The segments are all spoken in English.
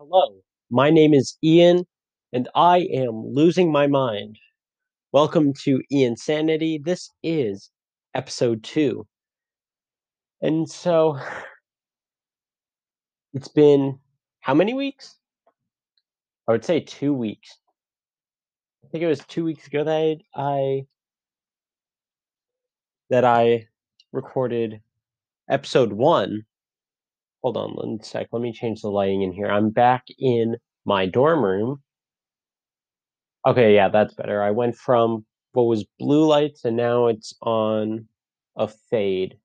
Hello, my name is Ian, and I am losing my mind. Welcome to Ian Sanity. This is episode two. And so it's been how many weeks? I would say two weeks. I think it was two weeks ago that I, I that I recorded episode one. Hold on one sec. Let me change the lighting in here. I'm back in my dorm room. Okay, yeah, that's better. I went from what was blue lights and now it's on a fade.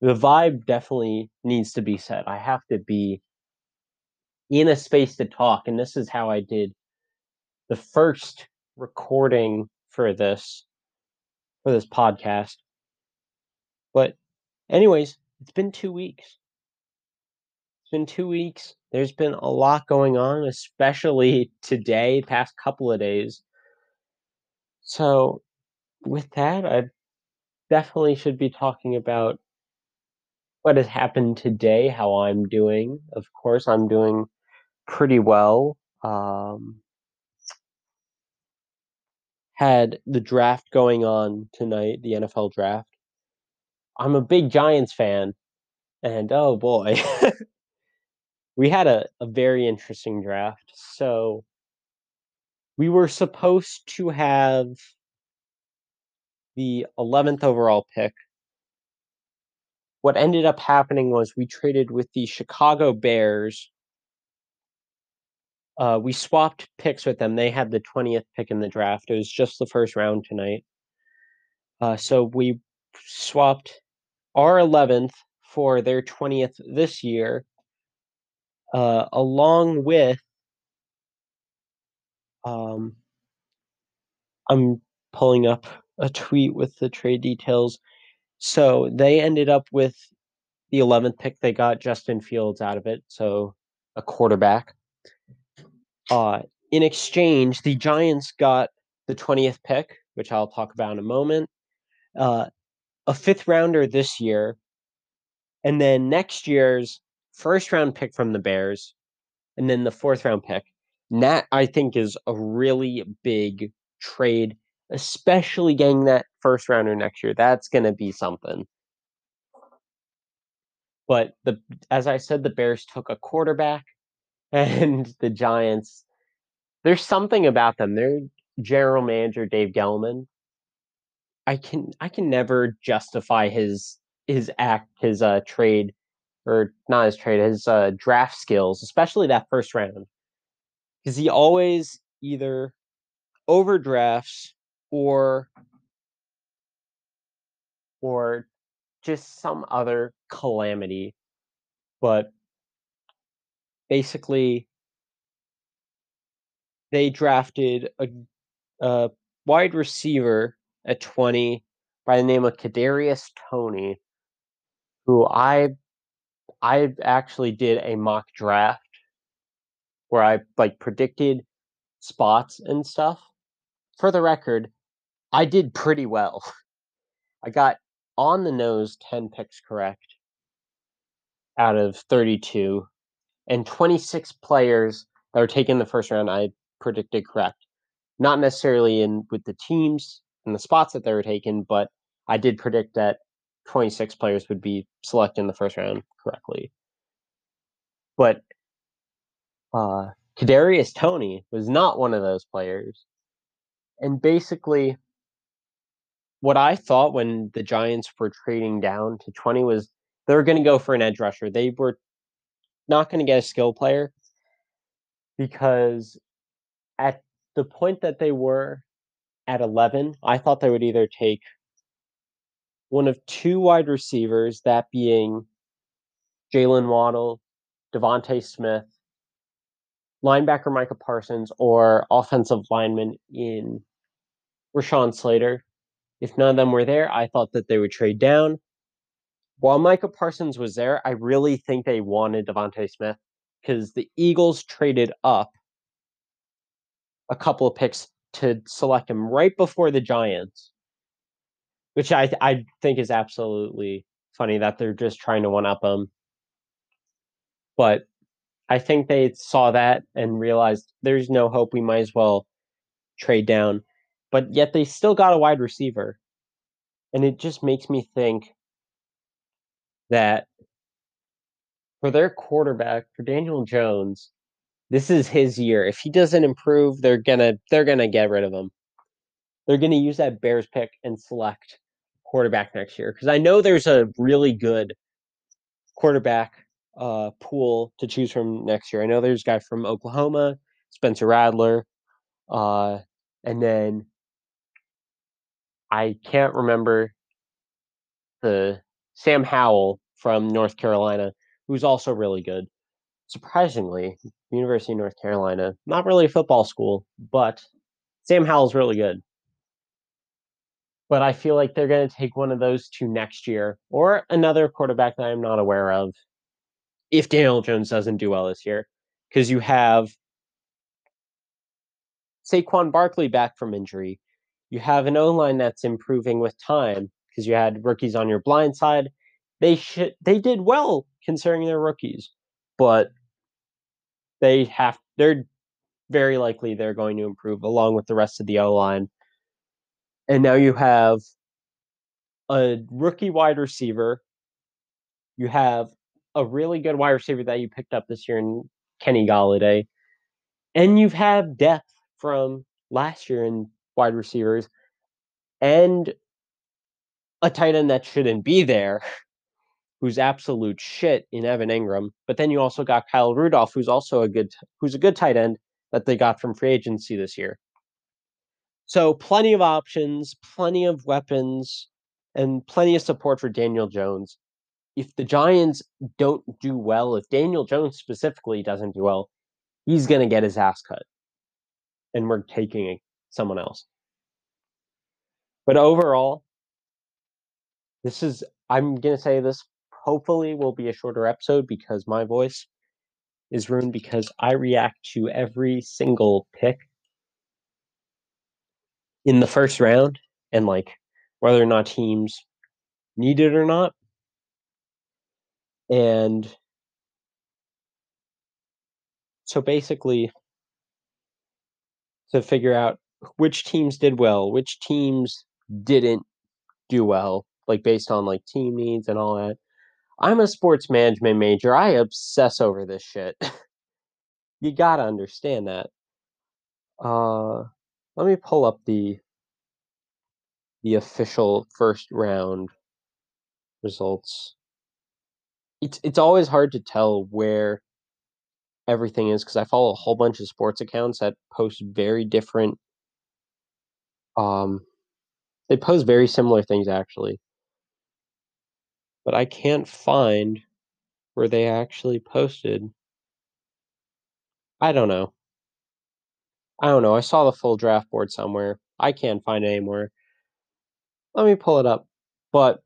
The vibe definitely needs to be set. I have to be in a space to talk, and this is how I did the first recording for this for this podcast. But anyways, it's been 2 weeks. It's been 2 weeks. There's been a lot going on, especially today, past couple of days. So, with that, I definitely should be talking about what has happened today, how I'm doing. Of course, I'm doing pretty well. Um, had the draft going on tonight, the NFL draft. I'm a big Giants fan, and oh boy, we had a, a very interesting draft. So we were supposed to have the 11th overall pick. What ended up happening was we traded with the Chicago Bears. Uh, we swapped picks with them. They had the 20th pick in the draft. It was just the first round tonight. Uh, so we swapped our 11th for their 20th this year, uh, along with um, I'm pulling up a tweet with the trade details. So they ended up with the 11th pick. They got Justin Fields out of it, so a quarterback. Uh, in exchange, the Giants got the 20th pick, which I'll talk about in a moment, uh, a fifth rounder this year, and then next year's first round pick from the Bears, and then the fourth round pick. And that I think is a really big trade, especially getting that first rounder next year. That's going to be something. But the as I said, the Bears took a quarterback, and the Giants. There's something about them. Their general manager Dave Gettleman. I can I can never justify his his act his uh trade or not his trade his uh draft skills, especially that first round, because he always either overdrafts or or just some other calamity. But basically, they drafted a, a wide receiver at 20 by the name of Kadarius Toney, who I I actually did a mock draft where I like predicted spots and stuff. For the record, I did pretty well. I got on the nose 10 picks correct out of 32 and 26 players that were taken in the first round I predicted correct. Not necessarily in with the teams and the spots that they were taken, but I did predict that 26 players would be selected in the first round correctly. But uh Kadarius Toney was not one of those players. And basically what I thought when the Giants were trading down to 20 was they were going to go for an edge rusher. They were not going to get a skill player because at the point that they were at 11, I thought they would either take one of two wide receivers, that being Jaylen Waddle, DeVonta Smith, linebacker Micah Parsons, or offensive lineman in Rashawn Slater. If none of them were there, I thought that they would trade down. While Micah Parsons was there, I really think they wanted DeVonta Smith because the Eagles traded up a couple of picks to select him right before the Giants, which I I think is absolutely funny that they're just trying to one up him. But I think they saw that and realized there's no hope. We might as well trade down. But yet they still got a wide receiver. And it just makes me think that for their quarterback, for Daniel Jones, this is his year. If he doesn't improve, they're gonna they're gonna get rid of him. They're gonna use that Bears pick and select quarterback next year because I know there's a really good quarterback uh, pool to choose from next year. I know there's a guy from Oklahoma, Spencer Rattler, uh, and then I can't remember the Sam Howell from North Carolina, who's also really good. Surprisingly, University of North Carolina, not really a football school, but Sam Howell's really good. But I feel like they're going to take one of those two next year, or another quarterback that I'm not aware of, if Daniel Jones doesn't do well this year, because you have Saquon Barkley back from injury. You have an O line that's improving with time because you had rookies on your blind side. They should they did well considering they're rookies, but they have they're very likely they're going to improve along with the rest of the O line. And now you have a rookie wide receiver. You have a really good wide receiver that you picked up this year in Kenny Golladay. And you've had depth from last year in wide receivers and a tight end that shouldn't be there, who's absolute shit in Evan Engram. But then you also got Kyle Rudolph, who's also a good who's a good tight end that they got from free agency this year. So plenty of options, plenty of weapons, and plenty of support for Daniel Jones. If the Giants don't do well, if Daniel Jones specifically doesn't do well, he's going to get his ass cut. And we're taking someone else. But overall, this is, I'm going to say this hopefully will be a shorter episode because my voice is ruined because I react to every single pick in the first round and like whether or not teams need it or not. And so basically, to figure out which teams did well, which teams didn't do well, like based on like team needs and all that. I'm a sports management major. I obsess over this shit. you gotta understand that. Uh, let me pull up the the official first round results. It's it's always hard to tell where everything is because I follow a whole bunch of sports accounts that post very different um they post very similar things actually. But I can't find where they actually posted. I don't know. I don't know. I saw the full draft board somewhere. I can't find it anymore. Let me pull it up. But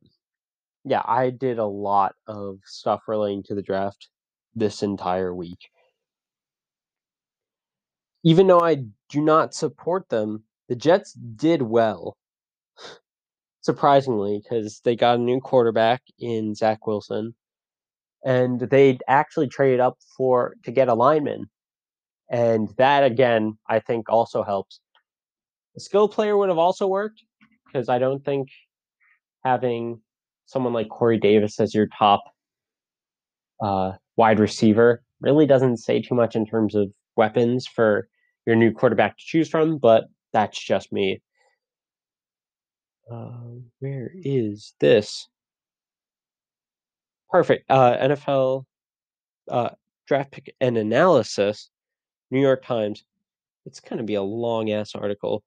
yeah, I did a lot of stuff relating to the draft this entire week. Even though I do not support them, the Jets did well. Surprisingly, because they got a new quarterback in Zach Wilson, and they actually traded up for to get a lineman, and that again I think also helps. A skill player would have also worked because I don't think having someone like Corey Davis as your top uh, wide receiver really doesn't say too much in terms of weapons for your new quarterback to choose from, but that's just me. Uh, where is this? Perfect. Uh, NFL uh, draft pick and analysis, New York Times. It's going to be a long ass article.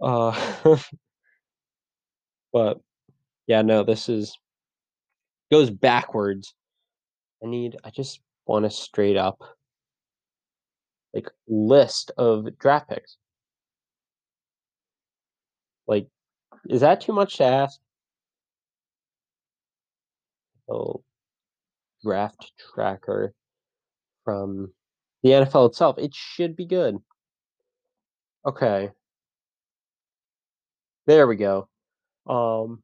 Uh, but yeah, no, this is goes backwards. I need. I just want a straight up like list of draft picks. Like, is that too much to ask? Oh, draft tracker from the NFL itself. It should be good. Okay. There we go. Um,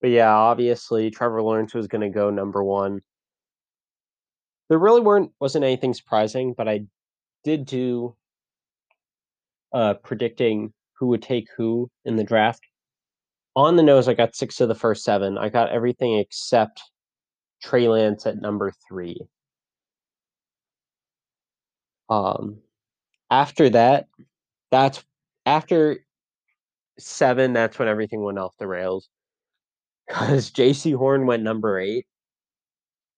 but yeah, obviously Trevor Lawrence was going to go number one. there really weren't wasn't anything surprising, but I did do uh, predicting who would take who in the draft. On the nose, I got six of the first seven. I got everything except Trey Lance at number three. Um, after that, that's after seven. That's when everything went off the rails. Because Jaycee Horn went number eight.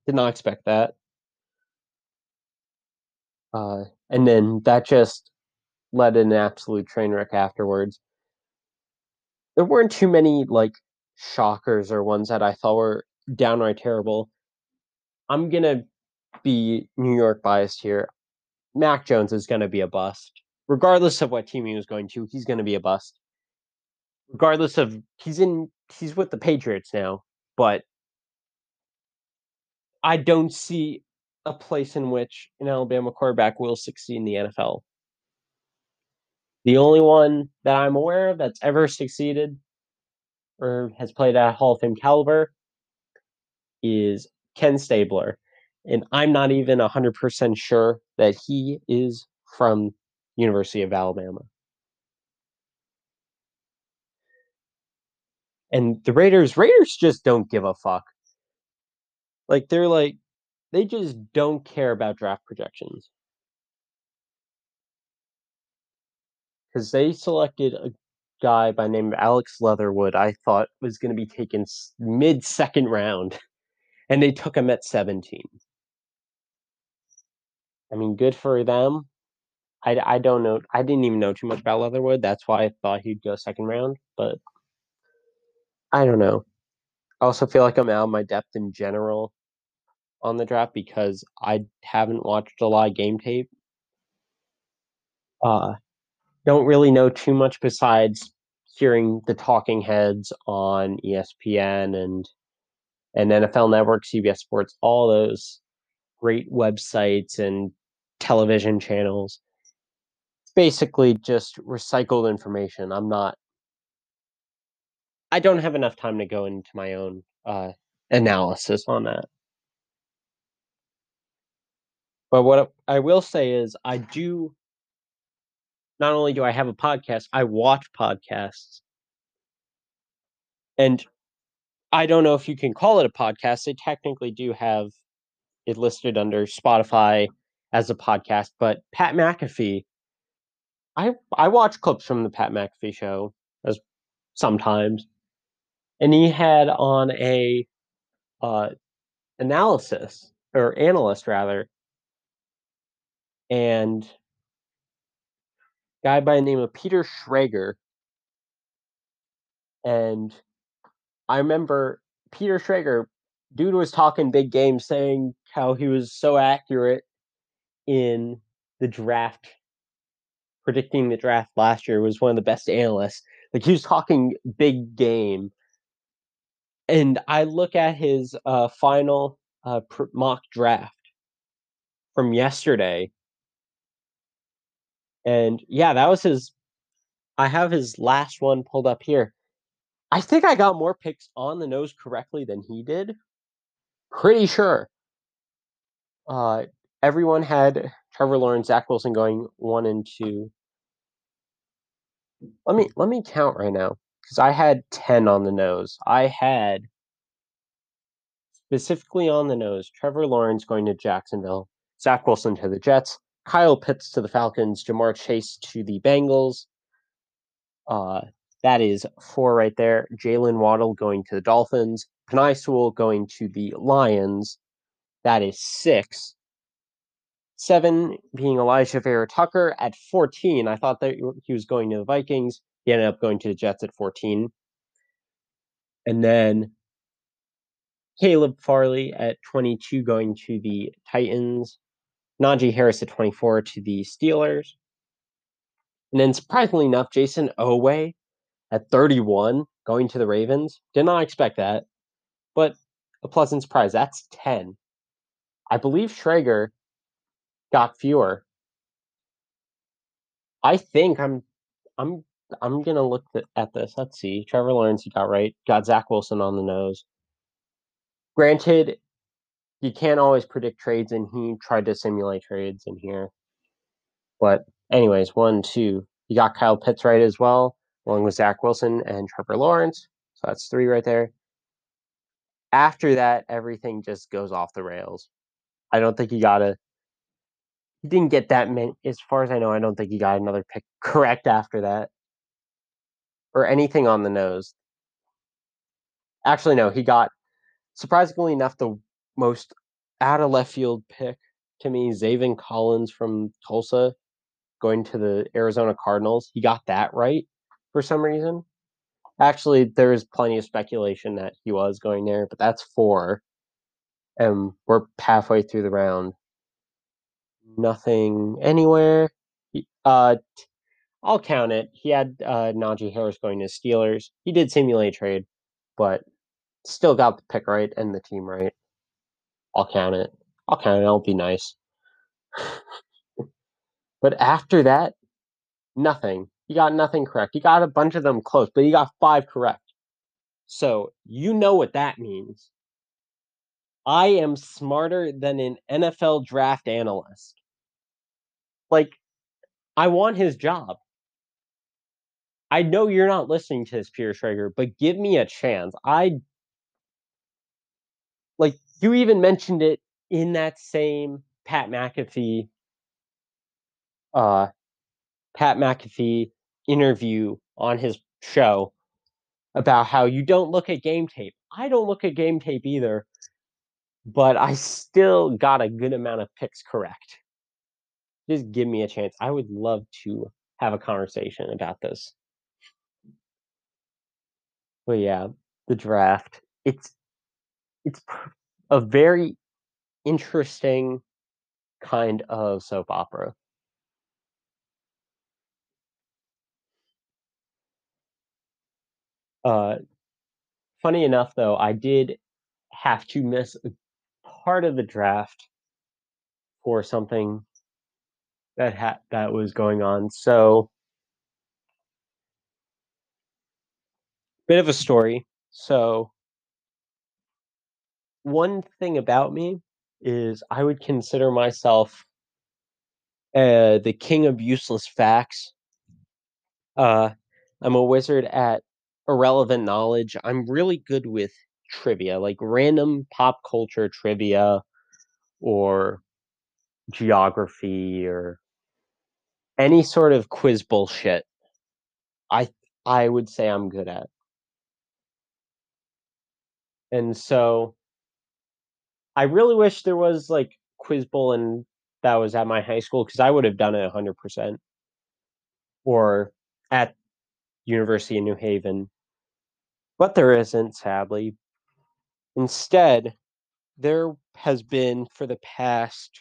Did not expect that. Uh, and then that just led an absolute train wreck afterwards. There weren't too many like shockers or ones that I thought were downright terrible. I'm gonna be New York biased here. Mac Jones is gonna be a bust. Regardless of what team he was going to, he's gonna be a bust. Regardless of he's in he's with the Patriots now, but I don't see a place in which an Alabama quarterback will succeed in the NFL. The only one that I'm aware of that's ever succeeded or has played at Hall of Fame caliber is Ken Stabler. And I'm not even 100% sure that he is from University of Alabama. And the Raiders, Raiders just don't give a fuck. Like they're like they just don't care about draft projections. Cuz they selected a guy by name of Alex Leatherwood I thought was going to be taken mid second round and they took him at 17. I mean, good for them. I, I don't know. I didn't even know too much about Leatherwood. That's why I thought he'd go second round, but I don't know. I also feel like I'm out of my depth in general on the draft because I haven't watched a lot of game tape. Uh, don't really know too much besides hearing the talking heads on ESPN and and NFL Network, CBS Sports, all those great websites and television channels. Basically just recycled information. I'm not I don't have enough time to go into my own uh, analysis on that. But what I will say is I do not only do I have a podcast, I watch podcasts. And I don't know if you can call it a podcast. They technically do have it listed under Spotify as a podcast, but Pat McAfee I I watch clips from the Pat McAfee show as sometimes. And he had on a uh analysis or analyst rather and guy by the name of Peter Schrager. And I remember Peter Schrager, dude was talking big game, saying how he was so accurate in the draft, predicting the draft last year, was one of the best analysts. Like he was talking big game. And I look at his uh, final uh, pr- mock draft from yesterday, and yeah, that was his. I have his last one pulled up here. I think I got more picks on the nose correctly than he did. Pretty sure. Uh, everyone had Trevor Lawrence, Zach Wilson going one and two. Let me let me count right now because I had ten on the nose. I had specifically on the nose Trevor Lawrence going to Jacksonville, Zach Wilson to the Jets, Kyle Pitts to the Falcons, Ja'Marr Chase to the Bengals. Uh, that is four right there. Jaylen Waddle going to the Dolphins. Sewell going to the Lions. That is six. Seven being Alijah Vera-Tucker at 14. I thought that he was going to the Vikings. He ended up going to the Jets at 14. And then Caleb Farley at 22 going to the Titans. Najee Harris at 24 to the Steelers. And then surprisingly enough, Jayson Oweh at 31 going to the Ravens. Did not expect that, but a pleasant surprise. That's 10. I believe Schrager got fewer. I think I'm I'm I'm gonna look at this. Let's see. Trevor Lawrence, you got right. Got Zach Wilson on the nose. Granted, you can't always predict trades, and he tried to simulate trades in here. But anyways, one, two. You got Kyle Pitts right as well, along with Zach Wilson and Trevor Lawrence. So that's three right there. After that, everything just goes off the rails. I don't think he got a. He didn't get that many. As far as I know, I don't think he got another pick correct after that, or anything on the nose. Actually, no, he got surprisingly enough the most out of left field pick to me, Zaven Collins from Tulsa going to the Arizona Cardinals. He got that right for some reason. Actually, there is plenty of speculation that he was going there, but that's four. And we're halfway through the round. Nothing anywhere. Uh, I'll count it. He had uh, Najee Harris going to Steelers. He did simulate trade, but still got the pick right and the team right. I'll count it. I'll count it. I'll be nice. but after that, nothing. You got nothing correct. You got a bunch of them close, but you got five correct. So you know what that means. I am smarter than an NFL draft analyst. Like, I want his job. I know you're not listening to this, Peter Schrager, but give me a chance. I like you even mentioned it in that same Pat McAfee uh Pat McAfee interview on his show about how you don't look at game tape. I don't look at game tape either, but I still got a good amount of picks correct. Just give me a chance. I would love to have a conversation about this. But yeah, the draft. It's it's a very interesting kind of soap opera. Uh, funny enough, though, I did have to miss part of the draft for something that had that was going on. So, bit of a story. So, one thing about me is I would consider myself uh, the king of useless facts. Uh, I'm a wizard at irrelevant knowledge. I'm really good with trivia, like random pop culture trivia or geography or any sort of quiz bullshit. I I would say I'm good at. And so I really wish there was like quiz bowl and that was at my high school because I would have done it 100%. Or at University of New Haven. But there isn't, sadly. Instead, there has been for the past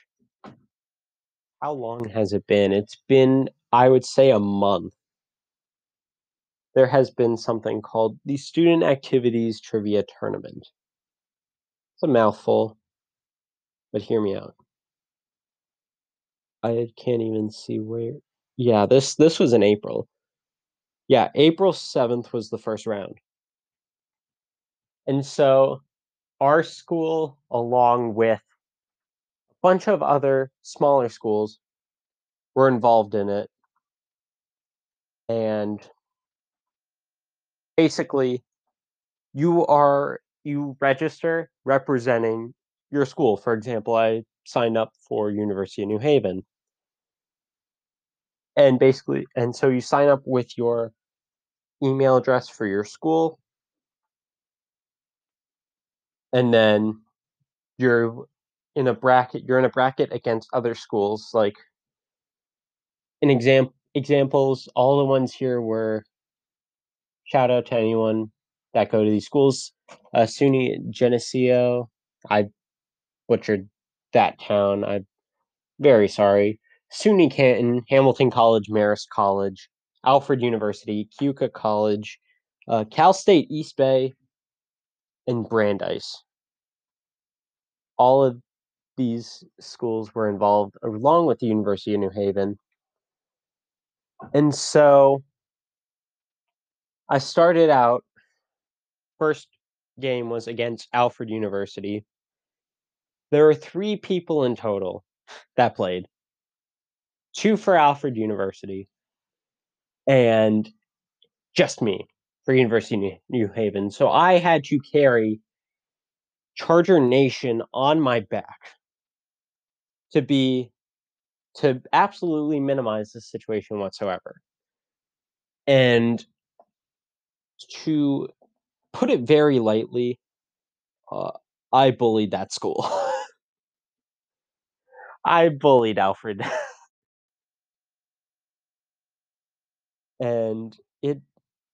how long has it been? It's been, I would say, a month. There has been something called the Student Activities Trivia Tournament. It's a mouthful, but hear me out. I can't even see where. Yeah, this this was in April. Yeah, April 7th was the first round. And so our school, along with a bunch of other smaller schools, were involved in it. And basically, you are you register representing your school. For example, I signed up for University of New Haven. And basically, and so you sign up with your email address for your school. And then you're in a bracket, you're in a bracket against other schools. Like an example examples, all the ones here were shout out to anyone that go to these schools. Uh, SUNY Geneseo, I butchered that town. I'm very sorry. SUNY Canton, Hamilton College, Marist College, Alfred University, Keuka College, uh, Cal State East Bay, and Brandeis. All of these schools were involved, along with the University of New Haven. And so I started out, first game was against Alfred University. There were 3 people in total that played. 2 for Alfred University and just me for University New Haven, so I had to carry Charger Nation on my back to be to absolutely minimize the situation whatsoever. And to put it very lightly, uh, I bullied that school. I bullied Alfred. And it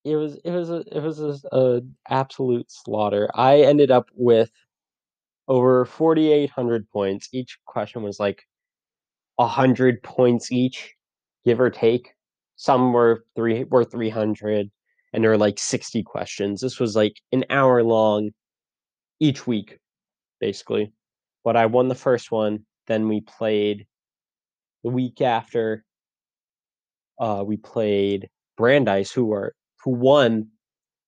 it was it was a it was just a absolute slaughter. I ended up with over 4,800 points. Each question was, like, 100 points each, give or take. Some were three were 300, and there were, like, 60 questions. This was, like, an hour long each week, basically. But I won the first one, then we played the week after uh, we played Brandeis, who were who won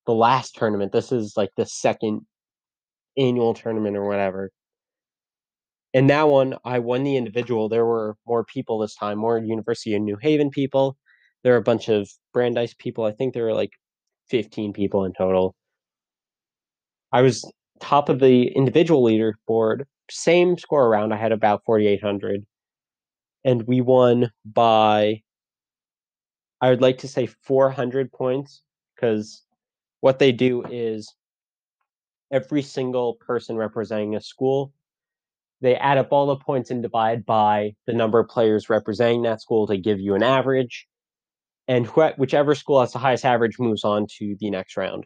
the last tournament. This is, like, the 2nd annual tournament or whatever. In that one, I won the individual. There were more people this time, more University of New Haven people. There were a bunch of Brandeis people. I think there were, like, 15 people in total. I was top of the individual leaderboard, same score around, I had about 4,800. And we won by I would like to say 400 points, because what they do is every single person representing a school, they add up all the points and divide by the number of players representing that school to give you an average, and wh whichever school has the highest average moves on to the next round.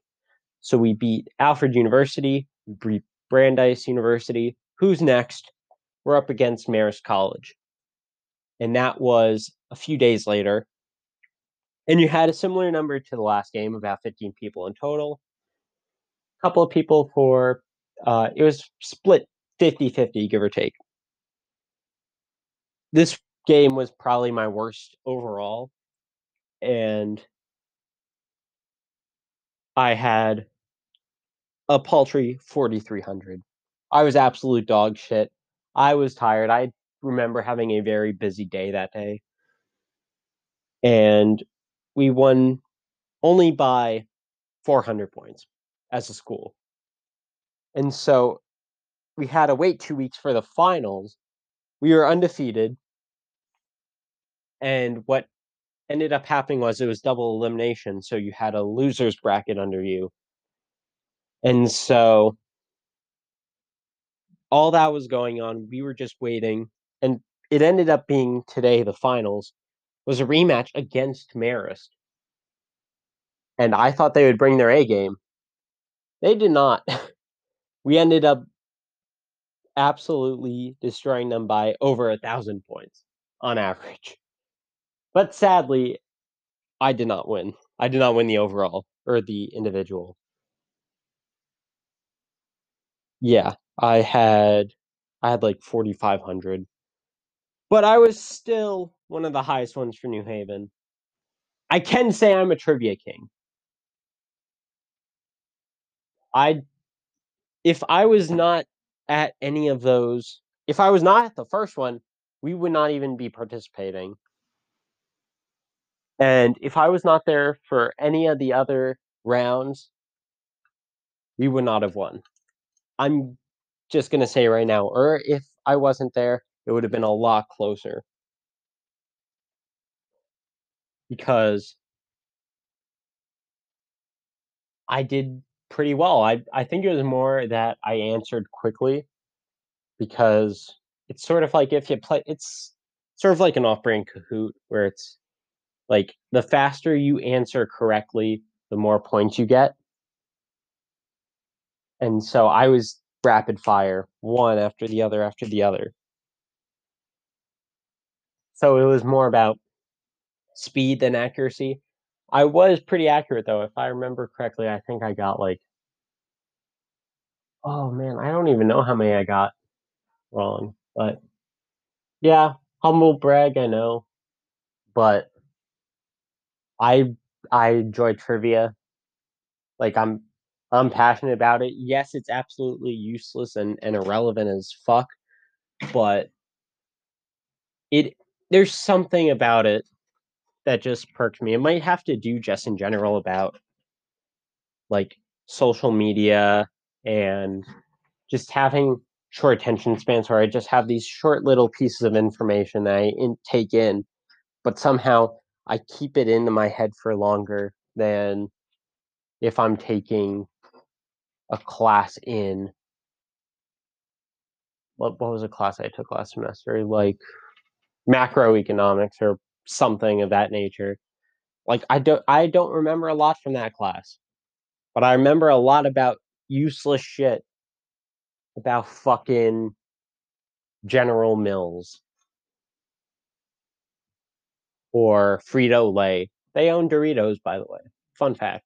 So we beat Alfred University, beat Brandeis University. Who's next? We're up against Marist College. And that was a few days later. And you had a similar number to the last game, about 15 people in total. Couple of people for uh, it was split fifty-fifty, give or take. This game was probably my worst overall, and I had a paltry 4,300. I was absolute dog shit. I was tired. I remember having a very busy day that day. And we won only by 400 points as a school. And so we had to wait 2 weeks for the finals. We were undefeated. And what ended up happening was it was double elimination, so you had a loser's bracket under you. And so all that was going on, we were just waiting, and it ended up being today, the finals, was a rematch against Marist. And I thought they would bring their A game. They did not. We ended up absolutely destroying them by over a 1,000 points on average. But sadly, I did not win. I did not win the overall or the individual. Yeah, I had I had, like, 4,500. But I was still one of the highest ones for New Haven. I can say I'm a trivia king. I if I was not at any of those if I was not at the first one, we would not even be participating. And if I was not there for any of the other rounds we would not have won. I'm just gonna say right now, or if I wasn't there, it would have been a lot closer. Because I did pretty well. I I think it was more that I answered quickly because it's sort of like if you play it's sort of like an off-brand Kahoot where it's, like, the faster you answer correctly, the more points you get. And so I was rapid fire, one after the other after the other. So it was more about speed than accuracy. I was pretty accurate, though, if I remember correctly, I think I got, like oh, man, I don't even know how many I got wrong, but yeah, humble brag, I know. But I I enjoy trivia. Like, I'm I'm passionate about it. Yes, it's absolutely useless and and irrelevant as fuck, but it there's something about it that just perked me. It might have to do just in general about like social media and just having short attention spans where I just have these short little pieces of information that I in, take in, but somehow I keep it into my head for longer than if I'm taking a class in what what was a class I took last semester? Like macroeconomics or something of that nature. Like I don't I don't remember a lot from that class. But I remember a lot about useless shit about fucking General Mills or Frito Lay. They own Doritos, by the way. Fun fact.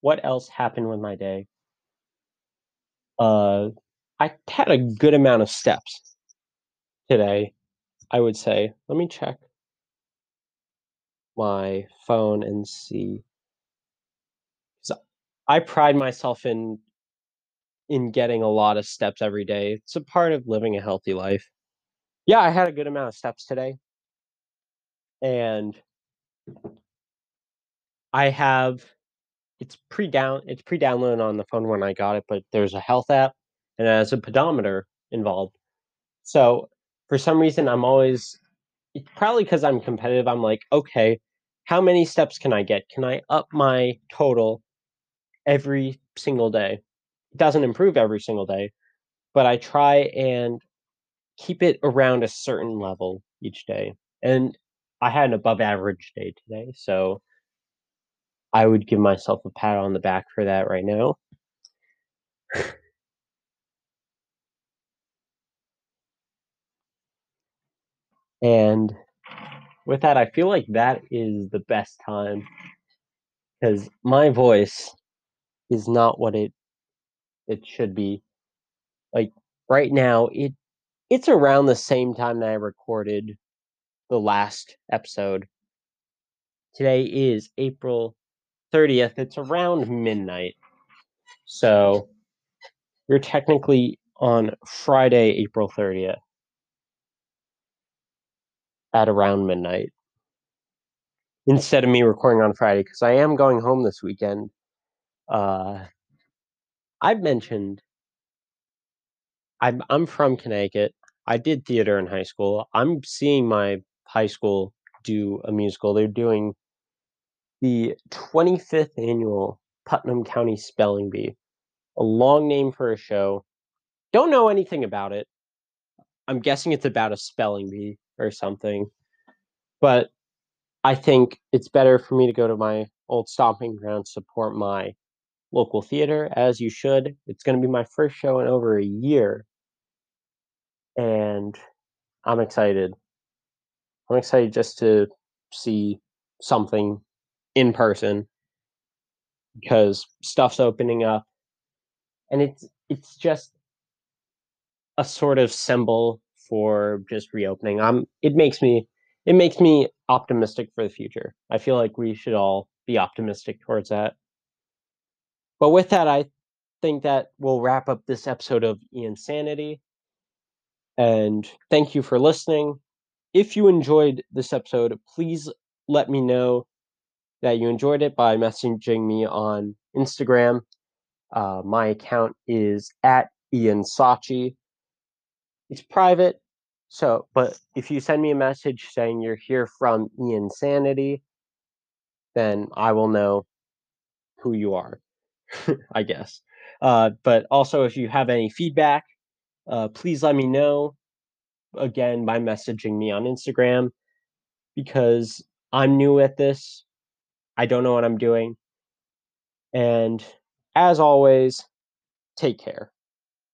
what else happened with my day? Uh, I had a good amount of steps today, I would say. Let me check my phone and see. So I pride myself in in getting a lot of steps every day. It's a part of living a healthy life. Yeah, I had a good amount of steps today. And I have it's pre-down it's pre-downloaded on the phone when I got it, but there's a health app and it has a pedometer involved. So for some reason I'm always probably because I'm competitive, I'm like, okay, how many steps can I get? Can I up my total every single day? It doesn't improve every single day, but I try and keep it around a certain level each day. And I had an above average day today, so I would give myself a pat on the back for that right now. And with that, I feel like that is the best time because my voice is not what it it should be. Like right now, it it's around the same time that I recorded the last episode. Today is April 30th. It's around midnight. So you're technically on Friday, April 30th at around midnight instead of me recording on Friday because I am going home this weekend. Uh, I've mentioned I'm I'm from Connecticut. I did theater in high school. I'm seeing my high school do a musical. They're doing the 25th annual Putnam County Spelling Bee, a long name for a show. Don't know anything about it. I'm guessing it's about a spelling bee or something. But I think it's better for me to go to my old stomping ground, support my local theater, as you should. It's going to be my first show in over a year. And I'm excited. I'm excited just to see something in person because stuff's opening up and it's it's just a sort of symbol for just reopening. I'm it makes me it makes me optimistic for the future. I feel like we should all be optimistic towards that. But with that, I think that we'll wrap up this episode of Ian Sanity. And thank you for listening. If you enjoyed this episode, please let me know that you enjoyed it by messaging me on Instagram. Uh, my account is at Ian Sachi. It's private, so but if you send me a message saying you're here from Ian Sanity, then I will know who you are, I guess. Uh, but also, if you have any feedback, uh, please let me know again by messaging me on Instagram because I'm new at this. I don't know what I'm doing. And as always, take care.